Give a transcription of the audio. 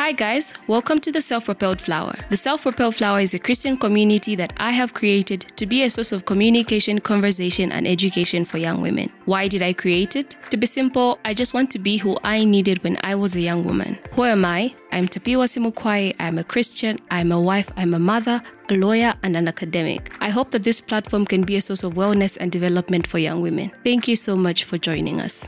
Hi, guys. Welcome to the Self Propelled Flower. The Self Propelled Flower is a Christian community that I have created to be a source of communication, conversation, and education for young women. Why did I create it? To be simple, I just want to be who I needed when I was a young woman. Who am I? I'm Tapiwa Simukwai. I'm a Christian. I'm a wife. I'm a mother, a lawyer, and an academic. I hope that this platform can be a source of wellness and development for young women. Thank you so much for joining us.